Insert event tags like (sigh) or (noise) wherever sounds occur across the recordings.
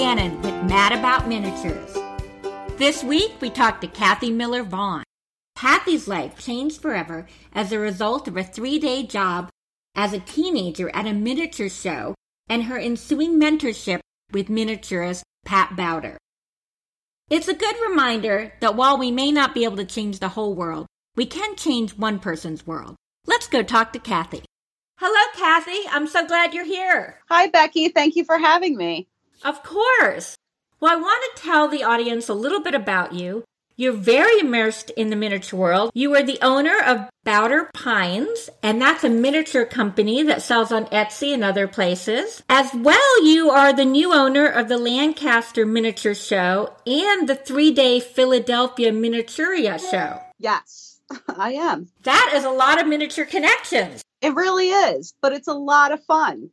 Gannon with Mad About Miniatures. This week we talked to Kathy Miller Vaughn. Kathy's life changed forever as a result of a three day job as a teenager at a miniature show and her ensuing mentorship with miniaturist Pat Bowder. It's a good reminder that while we may not be able to change the whole world, we can change one person's world. Let's go talk to Kathy. Hello, Kathy. I'm so glad you're here. Hi, Becky. Thank you for having me. Of course. Well, I want to tell the audience a little bit about you. You're very immersed in the miniature world. You are the owner of Bowder Pines, and that's a miniature company that sells on Etsy and other places. As well, you are the new owner of the Lancaster Miniature Show and the three day Philadelphia Miniaturia Show. Yes, (laughs) I am. That is a lot of miniature connections. It really is, but it's a lot of fun.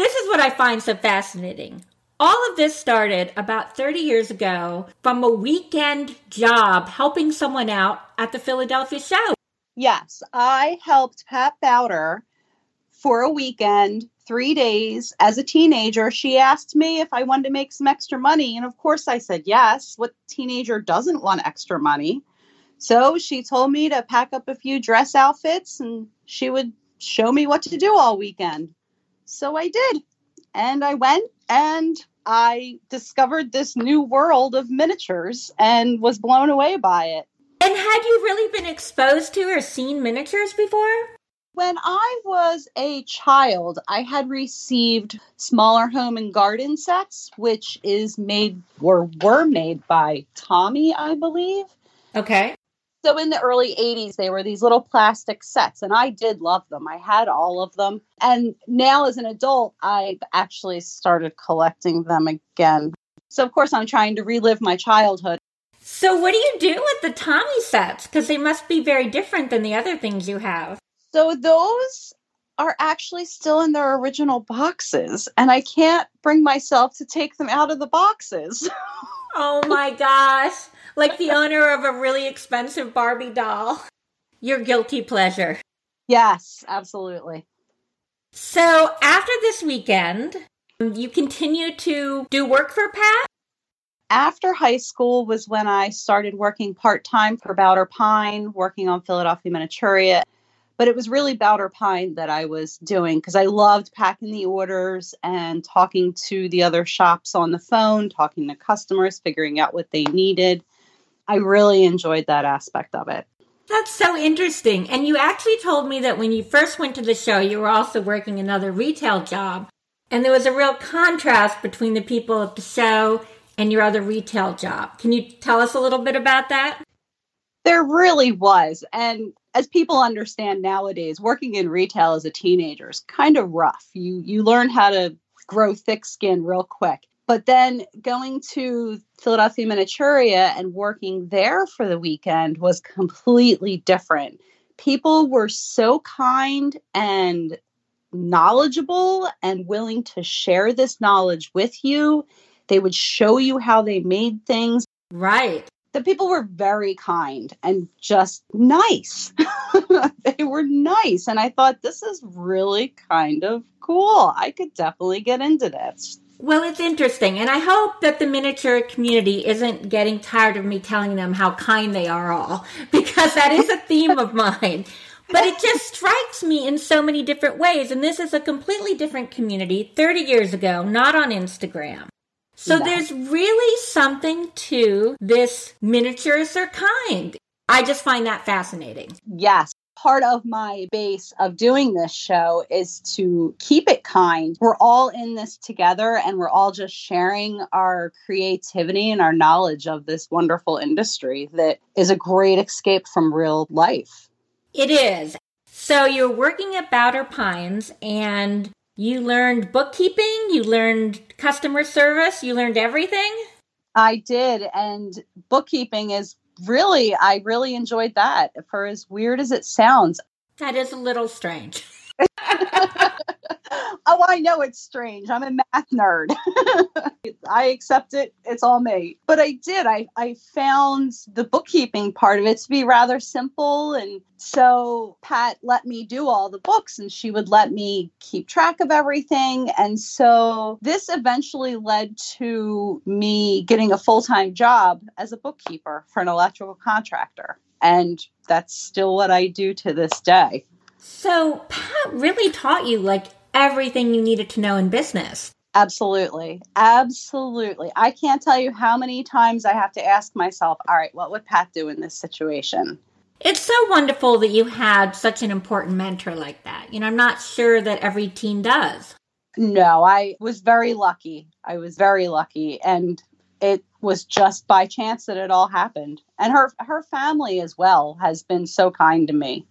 This is what I find so fascinating. All of this started about 30 years ago from a weekend job helping someone out at the Philadelphia show. Yes, I helped Pat Bowder for a weekend, three days. As a teenager, she asked me if I wanted to make some extra money. And of course, I said yes. What teenager doesn't want extra money? So she told me to pack up a few dress outfits and she would show me what to do all weekend. So I did. And I went and I discovered this new world of miniatures and was blown away by it. And had you really been exposed to or seen miniatures before? When I was a child, I had received smaller home and garden sets, which is made or were made by Tomy, I believe. Okay. So in the early 80s, they were these little plastic sets, and I did love them. I had all of them. And now, as an adult, I've actually started collecting them again. So, of course, I'm trying to relive my childhood. So, what do you do with the Tomy sets? Because they must be very different than the other things you have. So, those are actually still in their original boxes, and I can't bring myself to take them out of the boxes. (laughs) oh my gosh like the owner of a really expensive Barbie doll. Your guilty pleasure. Yes, absolutely. So after this weekend, you continue to do work for Pat? After high school was when I started working part time for Bowder Pine, working on Philadelphia Miniaturia. But it was really Bowder Pine that I was doing because I loved packing the orders and talking to the other shops on the phone, talking to customers, figuring out what they needed. I really enjoyed that aspect of it. That's so interesting. And you actually told me that when you first went to the show, you were also working another retail job. And there was a real contrast between the people at the show and your other retail job. Can you tell us a little bit about that? There really was. And as people understand nowadays, working in retail as a teenager is kind of rough. You you learn how to grow thick skin real quick. But then going to Philadelphia Miniaturia and working there for the weekend was completely different. People were so kind and knowledgeable and willing to share this knowledge with you. They would show you how they made things. Right. The people were very kind and just nice. (laughs) they were nice. And I thought, this is really kind of cool. I could definitely get into this. Well, it's interesting, and I hope that the miniature community isn't getting tired of me telling them how kind they are all, (laughs) because that is a theme of mine. But it just strikes me in so many different ways, and this is a completely different community 30 years ago, not on Instagram. So no. there's really something to this miniatures are kind. I just find that fascinating. Yes part of my base of doing this show is to keep it kind. We're all in this together and we're all just sharing our creativity and our knowledge of this wonderful industry that is a great escape from real life. It is. So you're working at Bowder Pines and you learned bookkeeping, you learned customer service, you learned everything? I did. And bookkeeping is really, I really enjoyed that. For as weird as it sounds, that is a little strange. (laughs) oh, I know it's strange. I'm a math nerd. (laughs) I accept it. It's all me. But I did. I, I found the bookkeeping part of it to be rather simple. And so Pat let me do all the books and she would let me keep track of everything. And so this eventually led to me getting a full time job as a bookkeeper for an electrical contractor. And that's still what I do to this day. So Pat really taught you like everything you needed to know in business. Absolutely. Absolutely. I can't tell you how many times I have to ask myself, all right, what would Pat do in this situation? It's so wonderful that you had such an important mentor like that. You know, I'm not sure that every teen does. No, I was very lucky. I was very lucky. And it was just by chance that it all happened. And her her family as well has been so kind to me.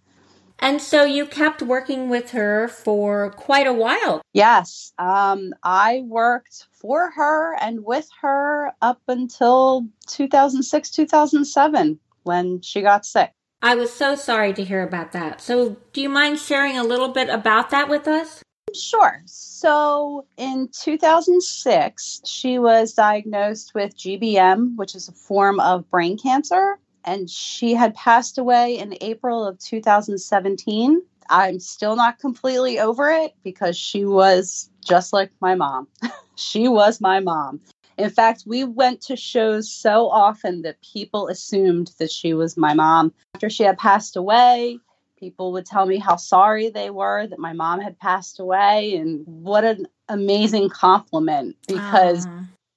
And so you kept working with her for quite a while. Yes. Um, I worked for her and with her up until 2006, 2007 when she got sick. I was so sorry to hear about that. So, do you mind sharing a little bit about that with us? Sure. So, in 2006, she was diagnosed with GBM, which is a form of brain cancer and she had passed away in April of 2017. I'm still not completely over it because she was just like my mom. (laughs) she was my mom. In fact, we went to shows so often that people assumed that she was my mom. After she had passed away, people would tell me how sorry they were that my mom had passed away and what an amazing compliment because uh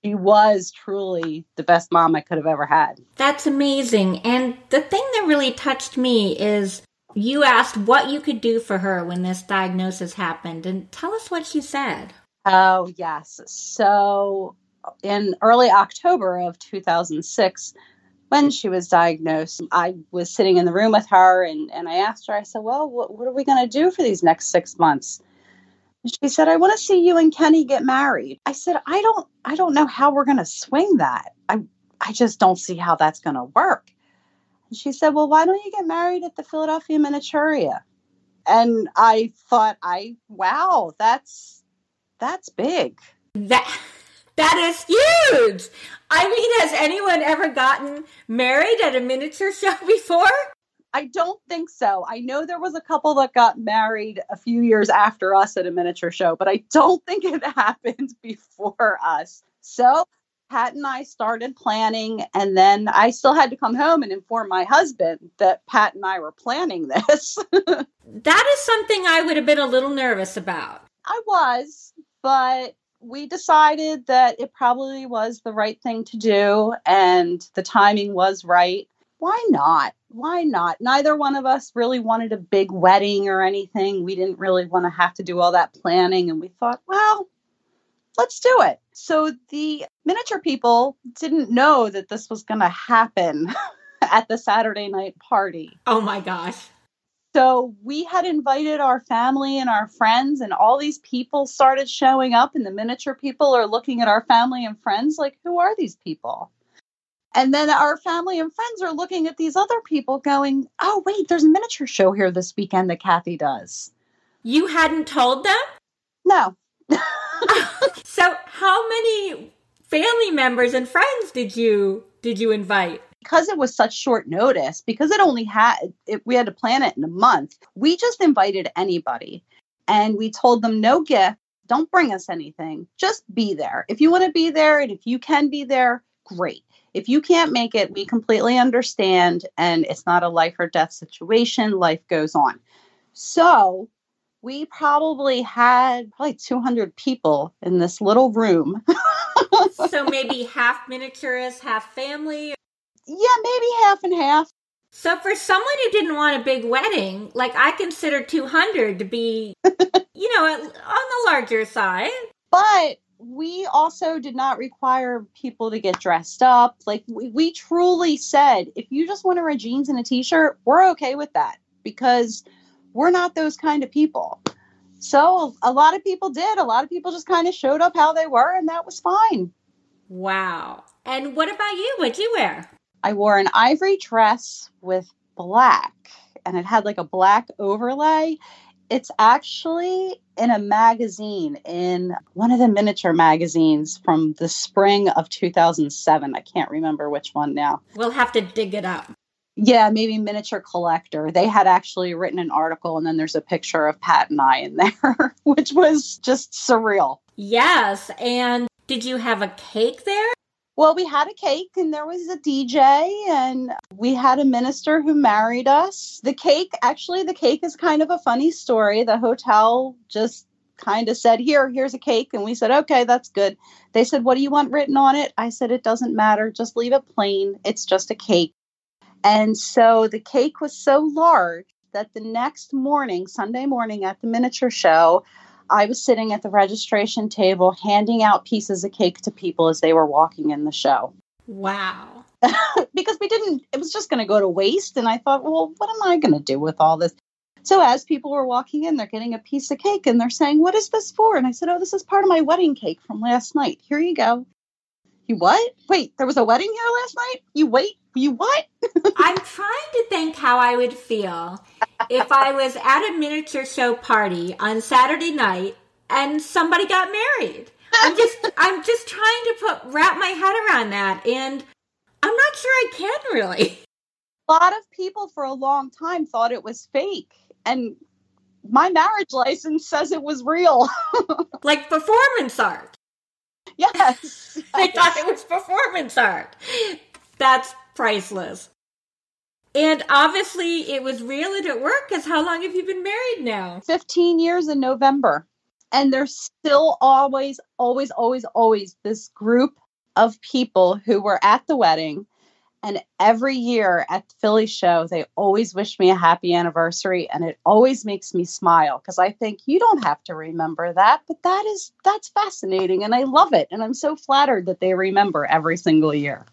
she was truly the best mom I could have ever had. That's amazing. And the thing that really touched me is you asked what you could do for her when this diagnosis happened. And tell us what she said. Oh, yes. So in early October of 2006, when she was diagnosed, I was sitting in the room with her and, and I asked her, I said, Well, what, what are we going to do for these next six months? She said, I want to see you and Kenny get married. I said, I don't I don't know how we're gonna swing that. I I just don't see how that's gonna work. And she said, Well, why don't you get married at the Philadelphia Miniaturia? And I thought, I wow, that's that's big. That that is huge. I mean, has anyone ever gotten married at a miniature show (laughs) before? I don't think so. I know there was a couple that got married a few years after us at a miniature show, but I don't think it (laughs) happened before us. So Pat and I started planning, and then I still had to come home and inform my husband that Pat and I were planning (laughs) this. that is something I would have been a little nervous about. I was, but we decided that it probably was the right thing to do, and the timing was right. Why not? Why not? Neither one of us really wanted a big wedding or anything. We didn't really want to have to do all that planning. And we thought, well, let's do it. So the miniature people didn't know that this was going to happen (laughs) at the Saturday night party. Oh my gosh. So we had invited our family and our friends, and all these people started showing up. And the miniature people are looking at our family and friends like, who are these people? And then our family and friends are looking at these other people going, oh, wait, there's a miniature show here this weekend that Kathy does. You hadn't told them? No. (laughs) so how many family members and friends did you did you invite? Because it was such short notice, because it only had it, we had to plan it in a month. We just invited anybody, and we told them no gift, don't bring us anything, just be there. If you want to be there, and if you can be there, great. If you can't make it, we completely understand, and it's not a life or death situation. Life goes on. So we probably had probably 200 people in this little room. (laughs) so maybe half miniaturists, half family? Yeah, maybe half and half. So for someone who didn't want a big wedding, like I consider 200 to be, (laughs) you know, on the larger side. But we also did not require people to get dressed up. Like we, we truly said, if you just want to wear jeans and a t-shirt, we're okay with that because we're not those kind of people. So a lot of people did. A lot of people just kind of showed up how they were, and that was fine. Wow. And what about you? What'd you wear? I wore an ivory dress with black, and it had like a black overlay. It's actually in a magazine, in one of the miniature magazines from the spring of 2007. I can't remember which one now. We'll have to dig it up. Yeah, maybe Miniature Collector. They had actually written an article, and then there's a picture of Pat and I in there, (laughs) which was just surreal. Yes. And did you have a cake there? Well, we had a cake and there was a DJ and we had a minister who married us. The cake, actually, the cake is kind of a funny story. The hotel just kind of said, Here, here's a cake. And we said, Okay, that's good. They said, What do you want written on it? I said, It doesn't matter. Just leave it plain. It's just a cake. And so the cake was so large that the next morning, Sunday morning at the miniature show, I was sitting at the registration table handing out pieces of cake to people as they were walking in the show. Wow. (laughs) because we didn't, it was just going to go to waste. And I thought, well, what am I going to do with all this? So as people were walking in, they're getting a piece of cake and they're saying, What is this for? And I said, Oh, this is part of my wedding cake from last night. Here you go. You what? Wait, there was a wedding here last night? You wait, you what? (laughs) I'm trying to think how I would feel if I was at a miniature show party on Saturday night and somebody got married. I'm just (laughs) I'm just trying to put wrap my head around that and I'm not sure I can really. A lot of people for a long time thought it was fake and my marriage license says it was real. (laughs) like performance art. Yes. (laughs) I thought it was performance art. That's priceless. And obviously, it was real and it worked because how long have you been married now? 15 years in November. And there's still always, always, always, always this group of people who were at the wedding and every year at the Philly show, they always wish me a happy anniversary. And it always makes me smile because I think you don't have to remember that, but that is that's fascinating and I love it. And I'm so flattered that they remember every single year.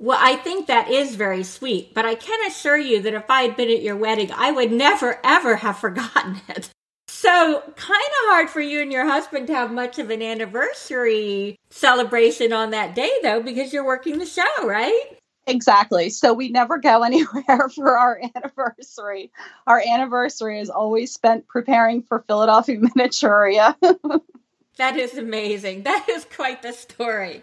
Well, I think that is very sweet, but I can assure you that if I had been at your wedding, I would never ever have forgotten (laughs) it. So, kind of hard for you and your husband to have much of an anniversary celebration on that day, though, because you're working the show, right? Exactly. So we never go (laughs) anywhere for our anniversary. Our anniversary is always spent preparing for Philadelphia (laughs) Miniaturia. that is amazing. That is quite the story.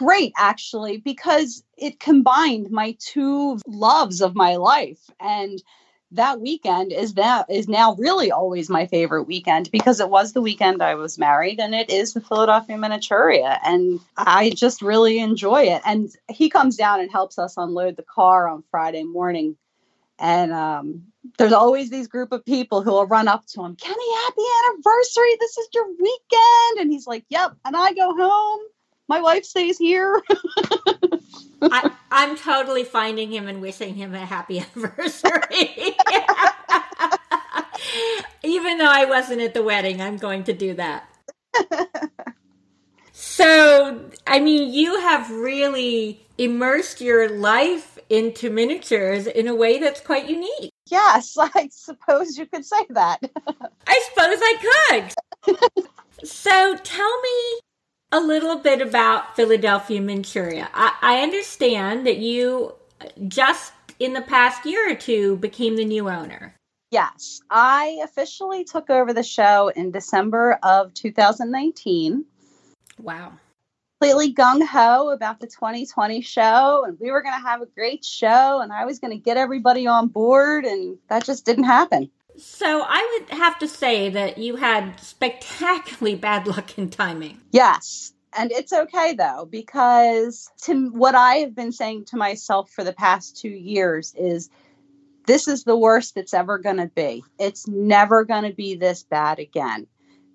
Great, actually, because it combined my two loves of my life. And that weekend is that is now really always my favorite weekend because it was the weekend I was married and it is the Philadelphia Miniaturia and I just really enjoy it. And he comes down and helps us unload the car on Friday morning. And um, there's always these group of people who will run up to him, Kenny, happy anniversary. This is your weekend. And he's like, Yep. And I go home. My wife stays here. (laughs) I, am totally finding him and wishing him a happy (laughs) anniversary. (laughs) Even though I wasn't at the wedding, I'm going to do that. so, I mean, you have really immersed your life into miniatures in a way that's quite unique. Yes, I suppose you could say that. I suppose I could. so, tell me a little bit about Philadelphia Miniaturia. I, I understand that you just in the past year or two became the new owner. Yes, I officially took over the show in December of 2019. Wow. Completely gung ho about the 2020 show, and we were going to have a great show, and I was going to get everybody on board, and that just didn't happen. So I would have to say that you had spectacularly (laughs) bad luck in timing. Yes. And it's okay though, because to what I have been saying to myself for the past two years is this is the worst it's ever going to be. It's never going to be this bad again.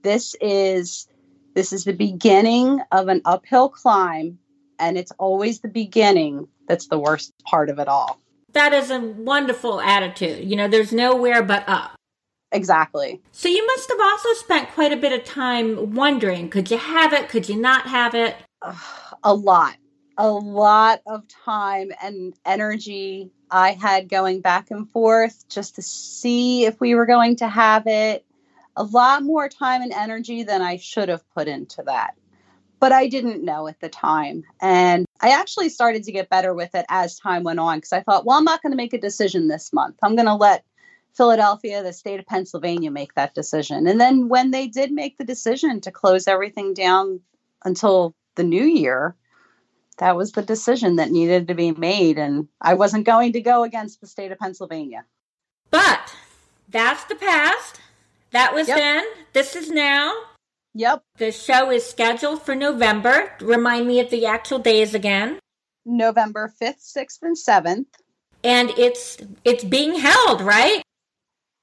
This is this is the beginning of an uphill climb and it's always the beginning that's the worst part of it all. That is a wonderful attitude. You know, there's nowhere but up. Exactly. So you must have also spent quite a bit of time wondering could you have it? Could you not have it? A lot. A lot of time and energy I had going back and forth just to see if we were going to have it. A lot more time and energy than I should have put into that. But I didn't know at the time. And I actually started to get better with it as time went on because I thought, well, I'm not going to make a decision this month. I'm going to let Philadelphia, the state of Pennsylvania make that decision. And then when they did make the decision to close everything down until the new year, that was the decision that needed to be made. And I wasn't going to go against the state of Pennsylvania. But that's the past. That was Yep. then. This is now. Yep. The show is scheduled for November. Remind me of the actual days again. November 5th, 6th, and 7th. And it's it's being held, right?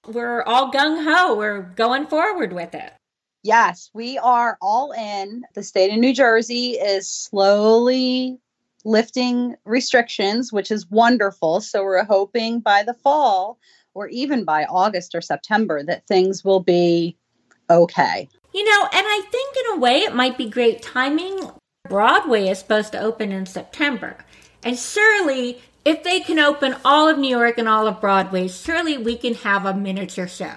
We're all gung ho. We're going forward with it. Yes, we are all in. The state of New Jersey is slowly lifting restrictions, which is wonderful. So we're hoping by the fall or even by August or September that things will be okay. You know, and I think in a way it might be great timing. Broadway is supposed to open in September. And surely, if they can open all of New York and all of Broadway, surely we can have a miniature show.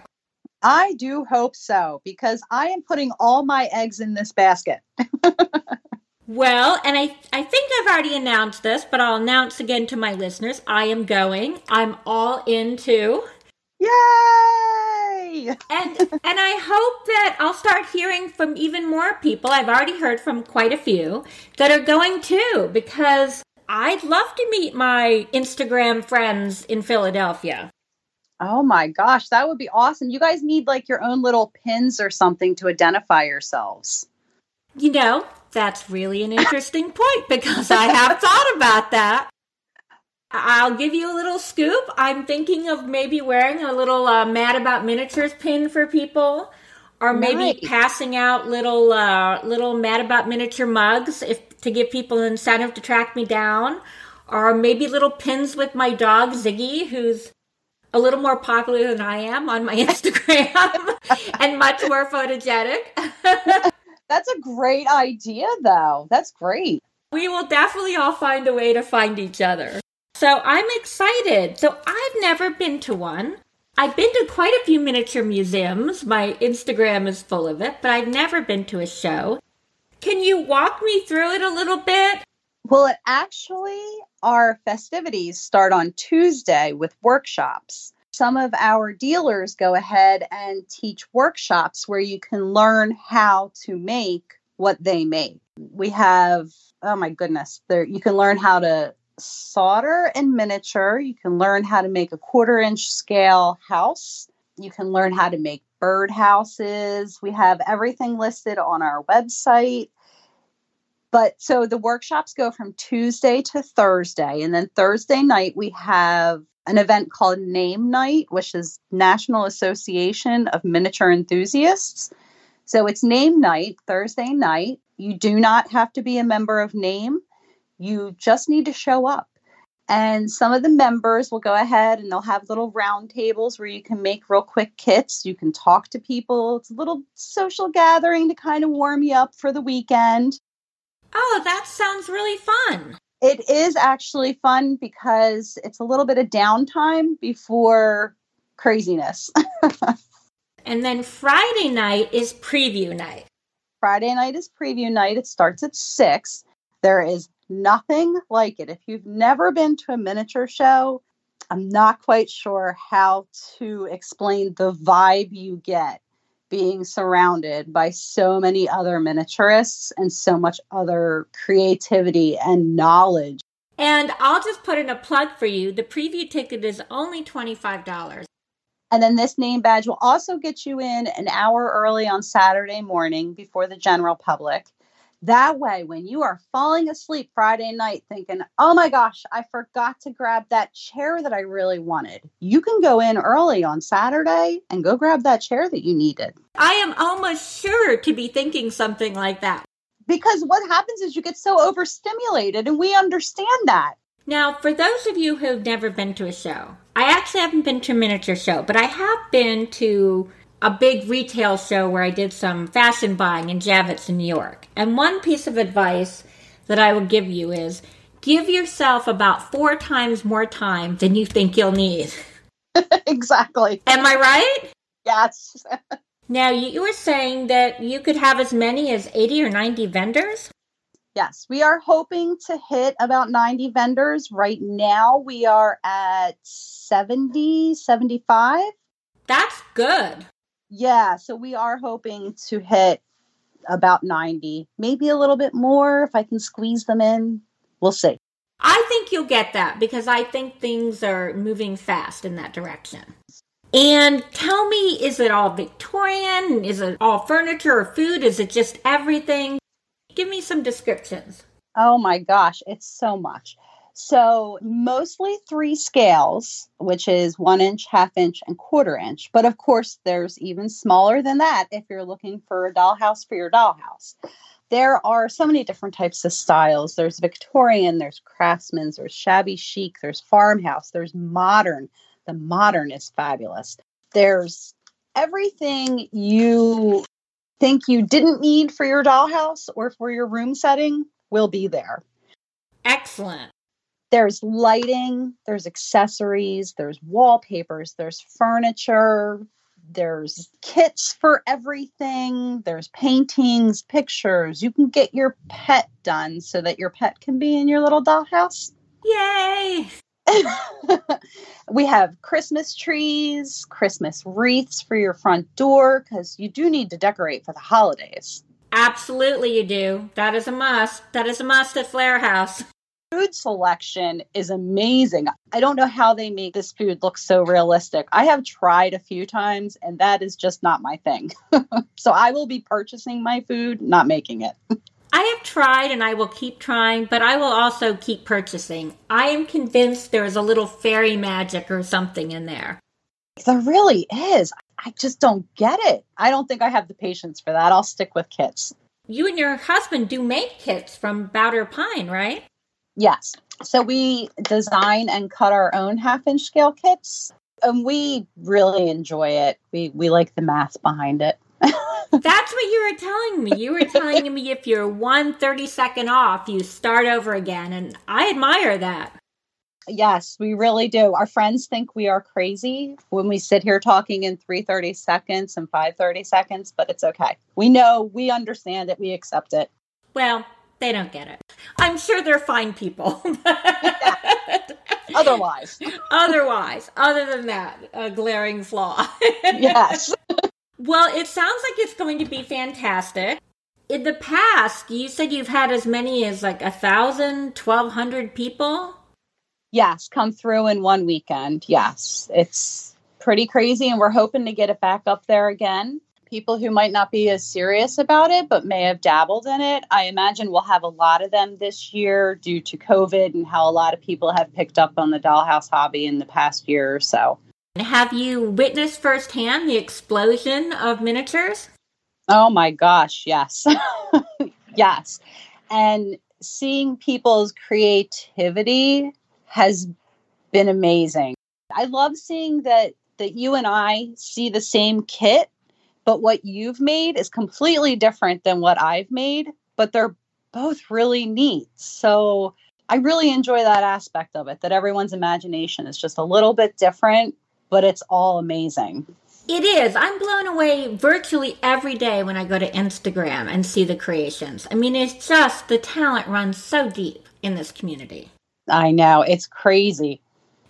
I do hope so because I am putting all my eggs in this basket. (laughs) Well, and I, I think I've already announced this, but I'll announce again to my listeners I am going. I'm all into. Yay! And (laughs) and I hope that I'll start hearing from even more people. I've already heard from quite a few that are going too because I'd love to meet my Instagram friends in Philadelphia. Oh my gosh, that would be awesome. You guys need like your own little pins or something to identify yourselves. You know, that's really an interesting point because I have (laughs) thought about that. I'll give you a little scoop. I'm thinking of maybe wearing a little uh, Mad About Miniatures pin for people, or maybe passing out little uh, little Mad About Miniature mugs if to give people an incentive to track me down, or maybe little pins with my dog Ziggy, who's a little more popular than I am on my (laughs) Instagram (laughs) and much more photogenic. (laughs) That's a great idea, though. That's great. We will definitely all find a way to find each other. So I'm excited. So I've never been to one. I've been to quite a few miniature museums. My Instagram is full of it, but I've never been to a show. Can you walk me through it a little bit? Well, it actually, our festivities start on Tuesday with workshops. Some of our dealers go ahead and teach workshops where you can learn how to make what they make. We have, oh my goodness, there you can learn how to solder in miniature, you can learn how to make a quarter inch scale house, you can learn how to make bird houses. We have everything listed on our website. But so the workshops go from Tuesday to Thursday. And then Thursday night, we have an event called Name Night, which is National Association of Miniature Enthusiasts. So it's name night, Thursday night. You do not have to be a member of Name, you just need to show up. And some of the members will go ahead and they'll have little round tables where you can make real quick kits. You can talk to people. It's a little social gathering to kind of warm you up for the weekend. Oh, that sounds really fun. It is actually fun because it's a little bit of downtime before craziness. (laughs) And then Friday night is preview night. Friday night is preview night. It starts at six. There is nothing like it. If you've never been to a miniature show, I'm not quite sure how to explain the vibe you get being surrounded by so many other miniaturists and so much other creativity and knowledge. And I'll just put in a plug for you. The preview ticket is only $25. And then this name badge will also get you in an hour early on Saturday morning before the general public. That way, when you are falling asleep Friday night thinking, oh my gosh, I forgot to grab that chair that I really wanted, you can go in early on Saturday and go grab that chair that you needed. I am almost sure to be thinking something like that. Because what happens is you get so overstimulated, and we understand that. Now, for those of you who've never been to a show, I actually haven't been to a miniature show, but I have been to a big retail show where I did some fashion buying in Javits in New York. And one piece of advice that I would give you is give yourself about four times more time than you think you'll need. (laughs) exactly. Am I right? Yes. (laughs) Now, you were saying that you could have as many as 80 or 90 vendors? Yes, we are hoping to hit about 90 vendors. Right now, we are at 70, 75. That's good. Yeah, so we are hoping to hit about 90, maybe a little bit more if I can squeeze them in. We'll see. I think you'll get that because I think things are moving fast in that direction. And tell me, is it all Victorian? Is it all furniture or food? Is it just everything? Give me some descriptions. Oh my gosh, it's so much. So, mostly three scales, which is one inch, half inch, and quarter inch. But of course, there's even smaller than that if you're looking for a dollhouse for your dollhouse. There are so many different types of styles. There's Victorian, there's craftsman's, there's shabby chic, there's farmhouse, there's modern. The modern is fabulous. There's everything you think you didn't need for your dollhouse or for your room setting will be there. Excellent there's lighting, there's accessories, there's wallpapers, there's furniture, there's kits for everything, there's paintings, pictures. You can get your pet done so that your pet can be in your little dollhouse. Yay! (laughs) we have Christmas trees, Christmas wreaths for your front door because you do need to decorate for the holidays. Absolutely, you do. That is a must. That is a must at Flair House food selection is amazing. I don't know how they make this food look so realistic. I have tried a few times and that is just not my thing. (laughs) so I will be purchasing my food, not making it. (laughs) I have tried and I will keep trying, but I will also keep purchasing. I am convinced there is a little fairy magic or something in there. There really is. I just don't get it. I don't think I have the patience for that. I'll stick with kits. You and your husband do make kits from Bowder Pine, right? Yes. So we design and cut our own half inch scale kits. And we really enjoy it. We we like the math behind it. (laughs) That's what you were telling me. You were telling me if you're one thirty second off, you start over again. And I admire that. Yes, we really do. Our friends think we are crazy when we sit here talking in 330 seconds and 530 seconds, but it's okay. We know, we understand it, we accept it. Well, they don't get it. I'm sure they're fine people. (laughs) Otherwise. Otherwise, other than that, a glaring flaw. (laughs) yes. Well, it sounds like it's going to be fantastic. In the past, you said you've had as many as like a thousand, twelve hundred people. Yes, come through in one weekend. Yes, it's pretty crazy, and we're hoping to get it back up there again people who might not be as serious about it but may have dabbled in it. I imagine we'll have a lot of them this year due to COVID and how a lot of people have picked up on the dollhouse hobby in the past year or so. Have you witnessed firsthand the explosion of miniatures? Oh my gosh, yes. (laughs) yes. And seeing people's creativity has been amazing. I love seeing that that you and I see the same kit but what you've made is completely different than what I've made, but they're both really neat. So I really enjoy that aspect of it that everyone's imagination is just a little bit different, but it's all amazing. It is. I'm blown away virtually every day when I go to Instagram and see the creations. I mean, it's just the talent runs so deep in this community. I know. It's crazy.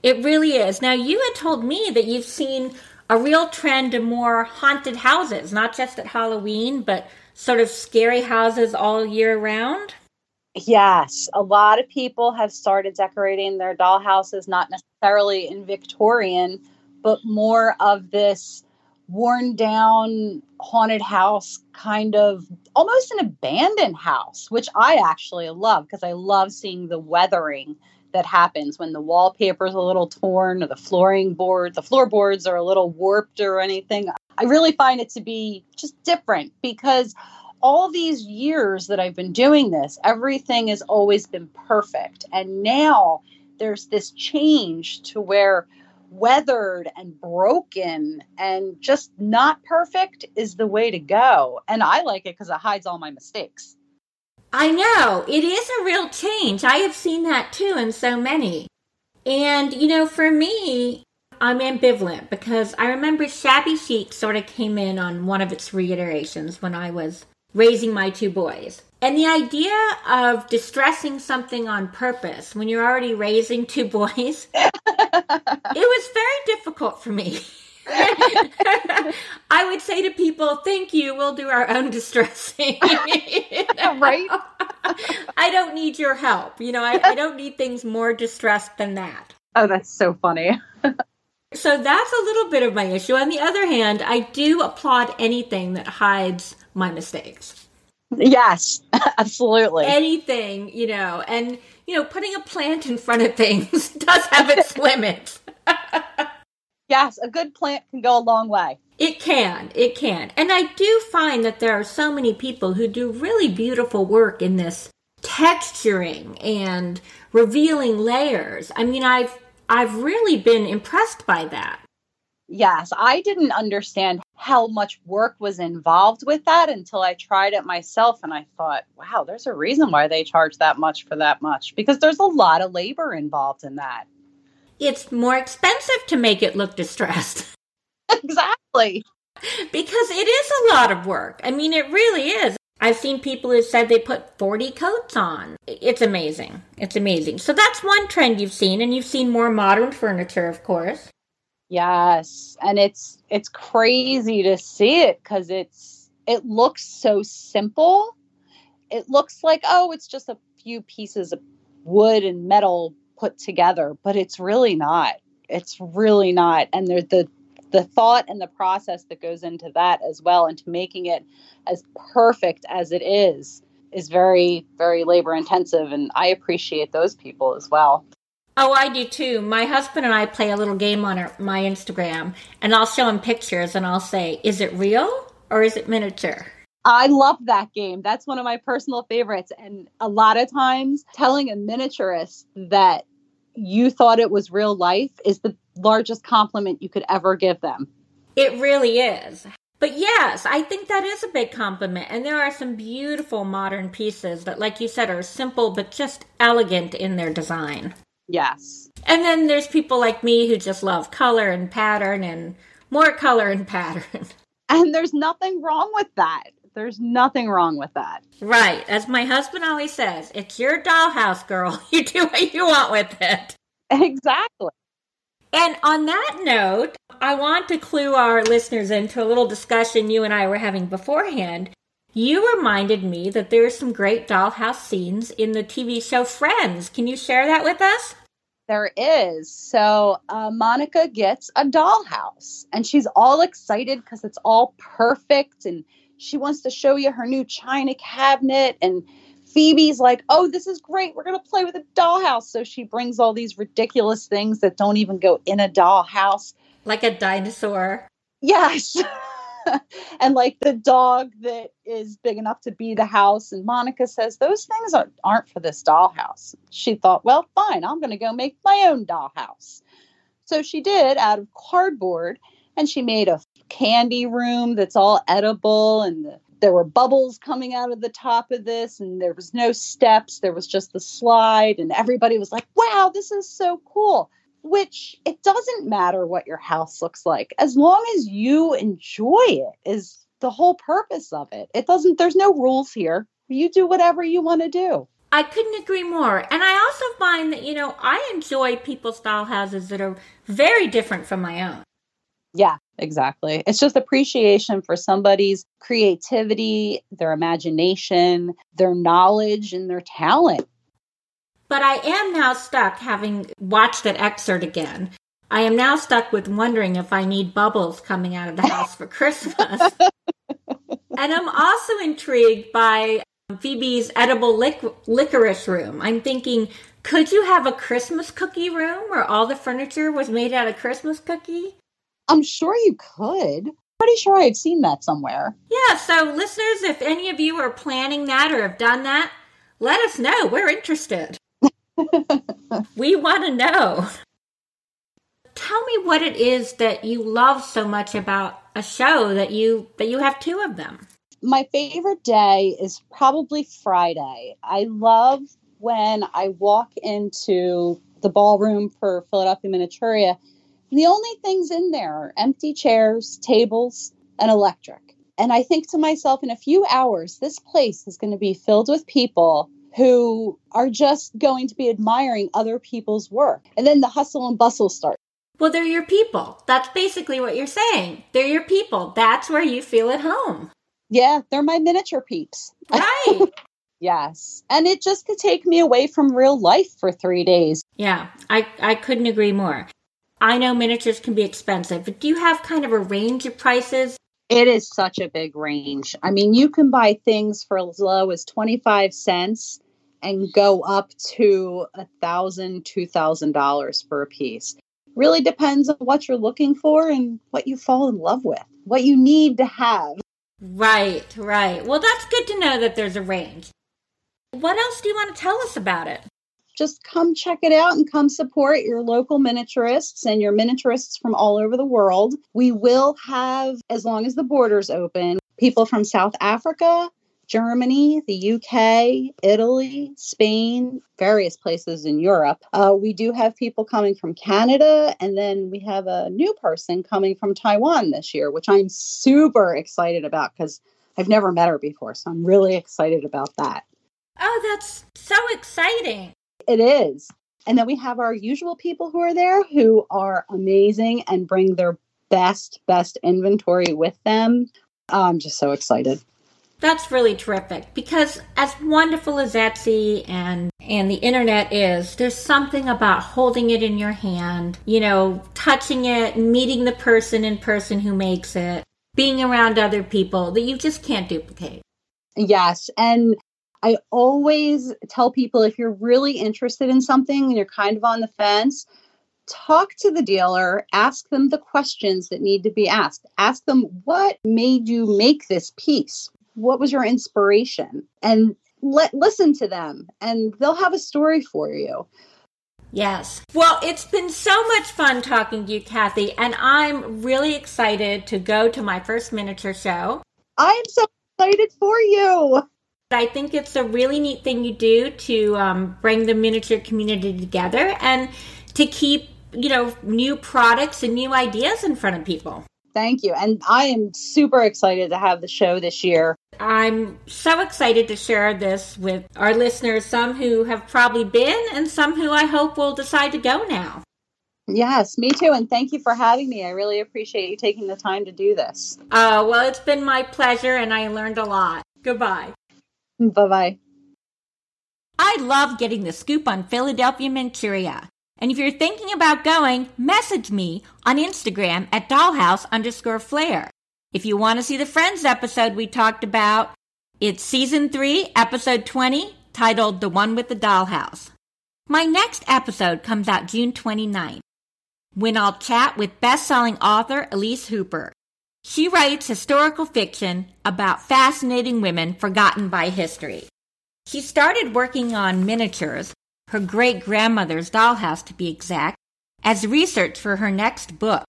It really is. Now, you had told me that you've seen a real trend to more haunted houses, not just at Halloween, but sort of scary houses all year round? Yes, a lot of people have started decorating their dollhouses, not necessarily in Victorian, but more of this worn down haunted house kind of almost an abandoned house, which I actually love because I love seeing the weathering that happens when the wallpaper is a little torn or the flooring board, the floorboards are a little warped or anything. I really find it to be just different because all these years that I've been doing this, everything has always been perfect. And now there's this change to where weathered and broken and just not perfect is the way to go. And I like it because it hides all my mistakes. I know. It is a real change. I have seen that too in so many. And, you know, for me, I'm ambivalent because I remember Shabby Chic sort of came in on one of its reiterations when I was raising my two boys. And the idea of distressing something on purpose when you're already raising two boys, (laughs) it was very difficult for me. (laughs) (laughs) I would say to people, thank you, we'll do our own distressing. (laughs) right? I don't need your help. You know, I, I don't need things more distressed than that. Oh, that's so funny. (laughs) so that's a little bit of my issue. On the other hand, I do applaud anything that hides my mistakes. Yes, absolutely. Anything, you know, and, you know, putting a plant in front of things does have its limits. Yes, a good plant can go a long way. It can, it can. And I do find that there are so many people who do really beautiful work in this texturing and revealing layers. I mean, I've I've really been impressed by that. Yes, I didn't understand how much work was involved with that until I tried it myself and I thought, wow, there's a reason why they charge that much for that much because there's a lot of labor involved in that. It's more expensive to make it look distressed. (laughs) exactly. Because it is a lot of work. I mean, it really is. I've seen people who said they put 40 coats on. It's amazing. It's amazing. So that's one trend you've seen, and you've seen more modern furniture, of course. Yes, and it's it's crazy to see it because it's it looks so simple. It looks like oh, it's just a few pieces of wood and metal put together, but it's really not. It's really not. And the the thought and the process that goes into that as well into making it as perfect as it is is very very labor intensive and i appreciate those people as well oh i do too my husband and i play a little game on our, my instagram and i'll show him pictures and i'll say is it real or is it miniature I love that game. That's one of my personal favorites. And a lot of times, telling a miniaturist that you thought it was real life is the largest compliment you could ever give them. It really is. But yes, I think that is a big compliment. And there are some beautiful modern pieces that, like you said, are simple but just elegant in their design. Yes. And then there's people like me who just love color and pattern and more color and (laughs) pattern. And there's nothing wrong with that. There's nothing wrong with that. Right. As my husband always says, it's your dollhouse, girl. (laughs) You do what you want with it. Exactly. And on that note, I want to clue our listeners into a little discussion you and I were having beforehand. You reminded me that there are some great dollhouse scenes in the TV show Friends. Can you share that with us? There is. So uh, Monica gets a dollhouse and she's all excited because it's all perfect and she wants to show you her new china cabinet and Phoebe's like, "Oh, this is great. We're going to play with a dollhouse." So she brings all these ridiculous things that don't even go in a dollhouse, like a dinosaur. Yes. (laughs) and like the dog that is big enough to be the house. And Monica says, Those things are, aren't for this dollhouse. She thought, Well, fine, I'm going to go make my own dollhouse. So she did out of cardboard and she made a candy room that's all edible and the there were bubbles coming out of the top of this and there was no steps there was just the slide and everybody was like wow this is so cool which it doesn't matter what your house looks like as long as you enjoy it is the whole purpose of it it doesn't there's no rules here you do whatever you want to do I couldn't agree more. And I also find that, you know, I enjoy people's style houses that are very different from my own. Exactly. It's just appreciation for somebody's creativity, their imagination, their knowledge, and their talent. But I am now stuck, having watched that excerpt again. I am now stuck with wondering if I need bubbles coming out of the house for Christmas. (laughs) and I'm also intrigued by Phoebe's edible lic- licorice room. I'm thinking, could you have a Christmas cookie room where all the furniture was made out of Christmas cookie? I'm sure you could. Pretty sure I've seen that somewhere. Yeah, so listeners, if any of you are planning that or have done that, let us know. We're interested. (laughs) we want to know. Tell me what it is that you love so much about a show that you that you have two of them. My favorite day is probably Friday. I love when I walk into the ballroom for Philadelphia Miniaturia the only things in there are empty chairs, tables, and electric. And I think to myself, in a few hours, this place is going to be filled with people who are just going to be admiring other people's work. And then the hustle and bustle starts. Well, they're your people. That's basically what you're saying. They're your people. That's where you feel at home. Yeah, they're my miniature peeps. (laughs) Right. yes. And it just could take me away from real life for three days. Yeah, I, I couldn't agree more. I know miniatures can be expensive, but do you have kind of a range of prices? It is such a big range. I mean, you can buy things for as low as 25 cents and go up to a thousand, two thousand dollars for a piece. Really depends on what you're looking for and what you fall in love with, what you need to have. Right, right. Well, that's good to know that there's a range. What else do you want to tell us about it? Just come check it out and come support your local miniaturists and your miniaturists from all over the world. We will have, as long as the borders open, people from South Africa, Germany, the UK, Italy, Spain, various places in Europe. Uh, we do have people coming from Canada, and then we have a new person coming from Taiwan this year, which I'm super excited about because I've never met her before. So I'm really excited about that. Oh, that's so exciting. It is. And then we have our usual people who are there who are amazing and bring their best, best inventory with them. I'm just so excited. That's really terrific because as wonderful as Etsy and and the internet is, there's something about holding it in your hand, you know, touching it, meeting the person in person who makes it, being around other people that you just can't duplicate. Yes, and I always tell people if you're really interested in something and you're kind of on the fence, talk to the dealer, ask them the questions that need to be asked. Ask them what made you make this piece? what was your inspiration and let listen to them and they'll have a story for you Yes. Well, it's been so much fun talking to you, Kathy, and I'm really excited to go to my first miniature show. I'm so excited for you. I think it's a really neat thing you do to um, bring the miniature community together and to keep, you know, new products and new ideas in front of people. Thank you. And I am super excited to have the show this year. I'm so excited to share this with our listeners, some who have probably been and some who I hope will decide to go now. Yes, me too. And thank you for having me. I really appreciate you taking the time to do this. Uh, well, it's been my pleasure and I learned a lot. Goodbye. Bye bye. I love getting the scoop on Philadelphia Miniaturia. And if you're thinking about going, message me on Instagram at dollhouse underscore flair. If you want to see the Friends episode we talked about, it's season 3, episode 20, titled The One with the Dollhouse. My next episode comes out June 29th, when I'll chat with best-selling author Elise Hooper. She writes historical fiction about fascinating women forgotten by history. She started working on miniatures her great grandmother's dollhouse to be exact, as research for her next book.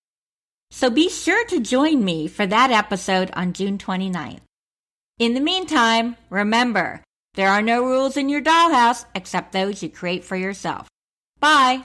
So be sure to join me for that episode on June 29th. In the meantime, remember, there are no rules in your dollhouse except those you create for yourself. Bye!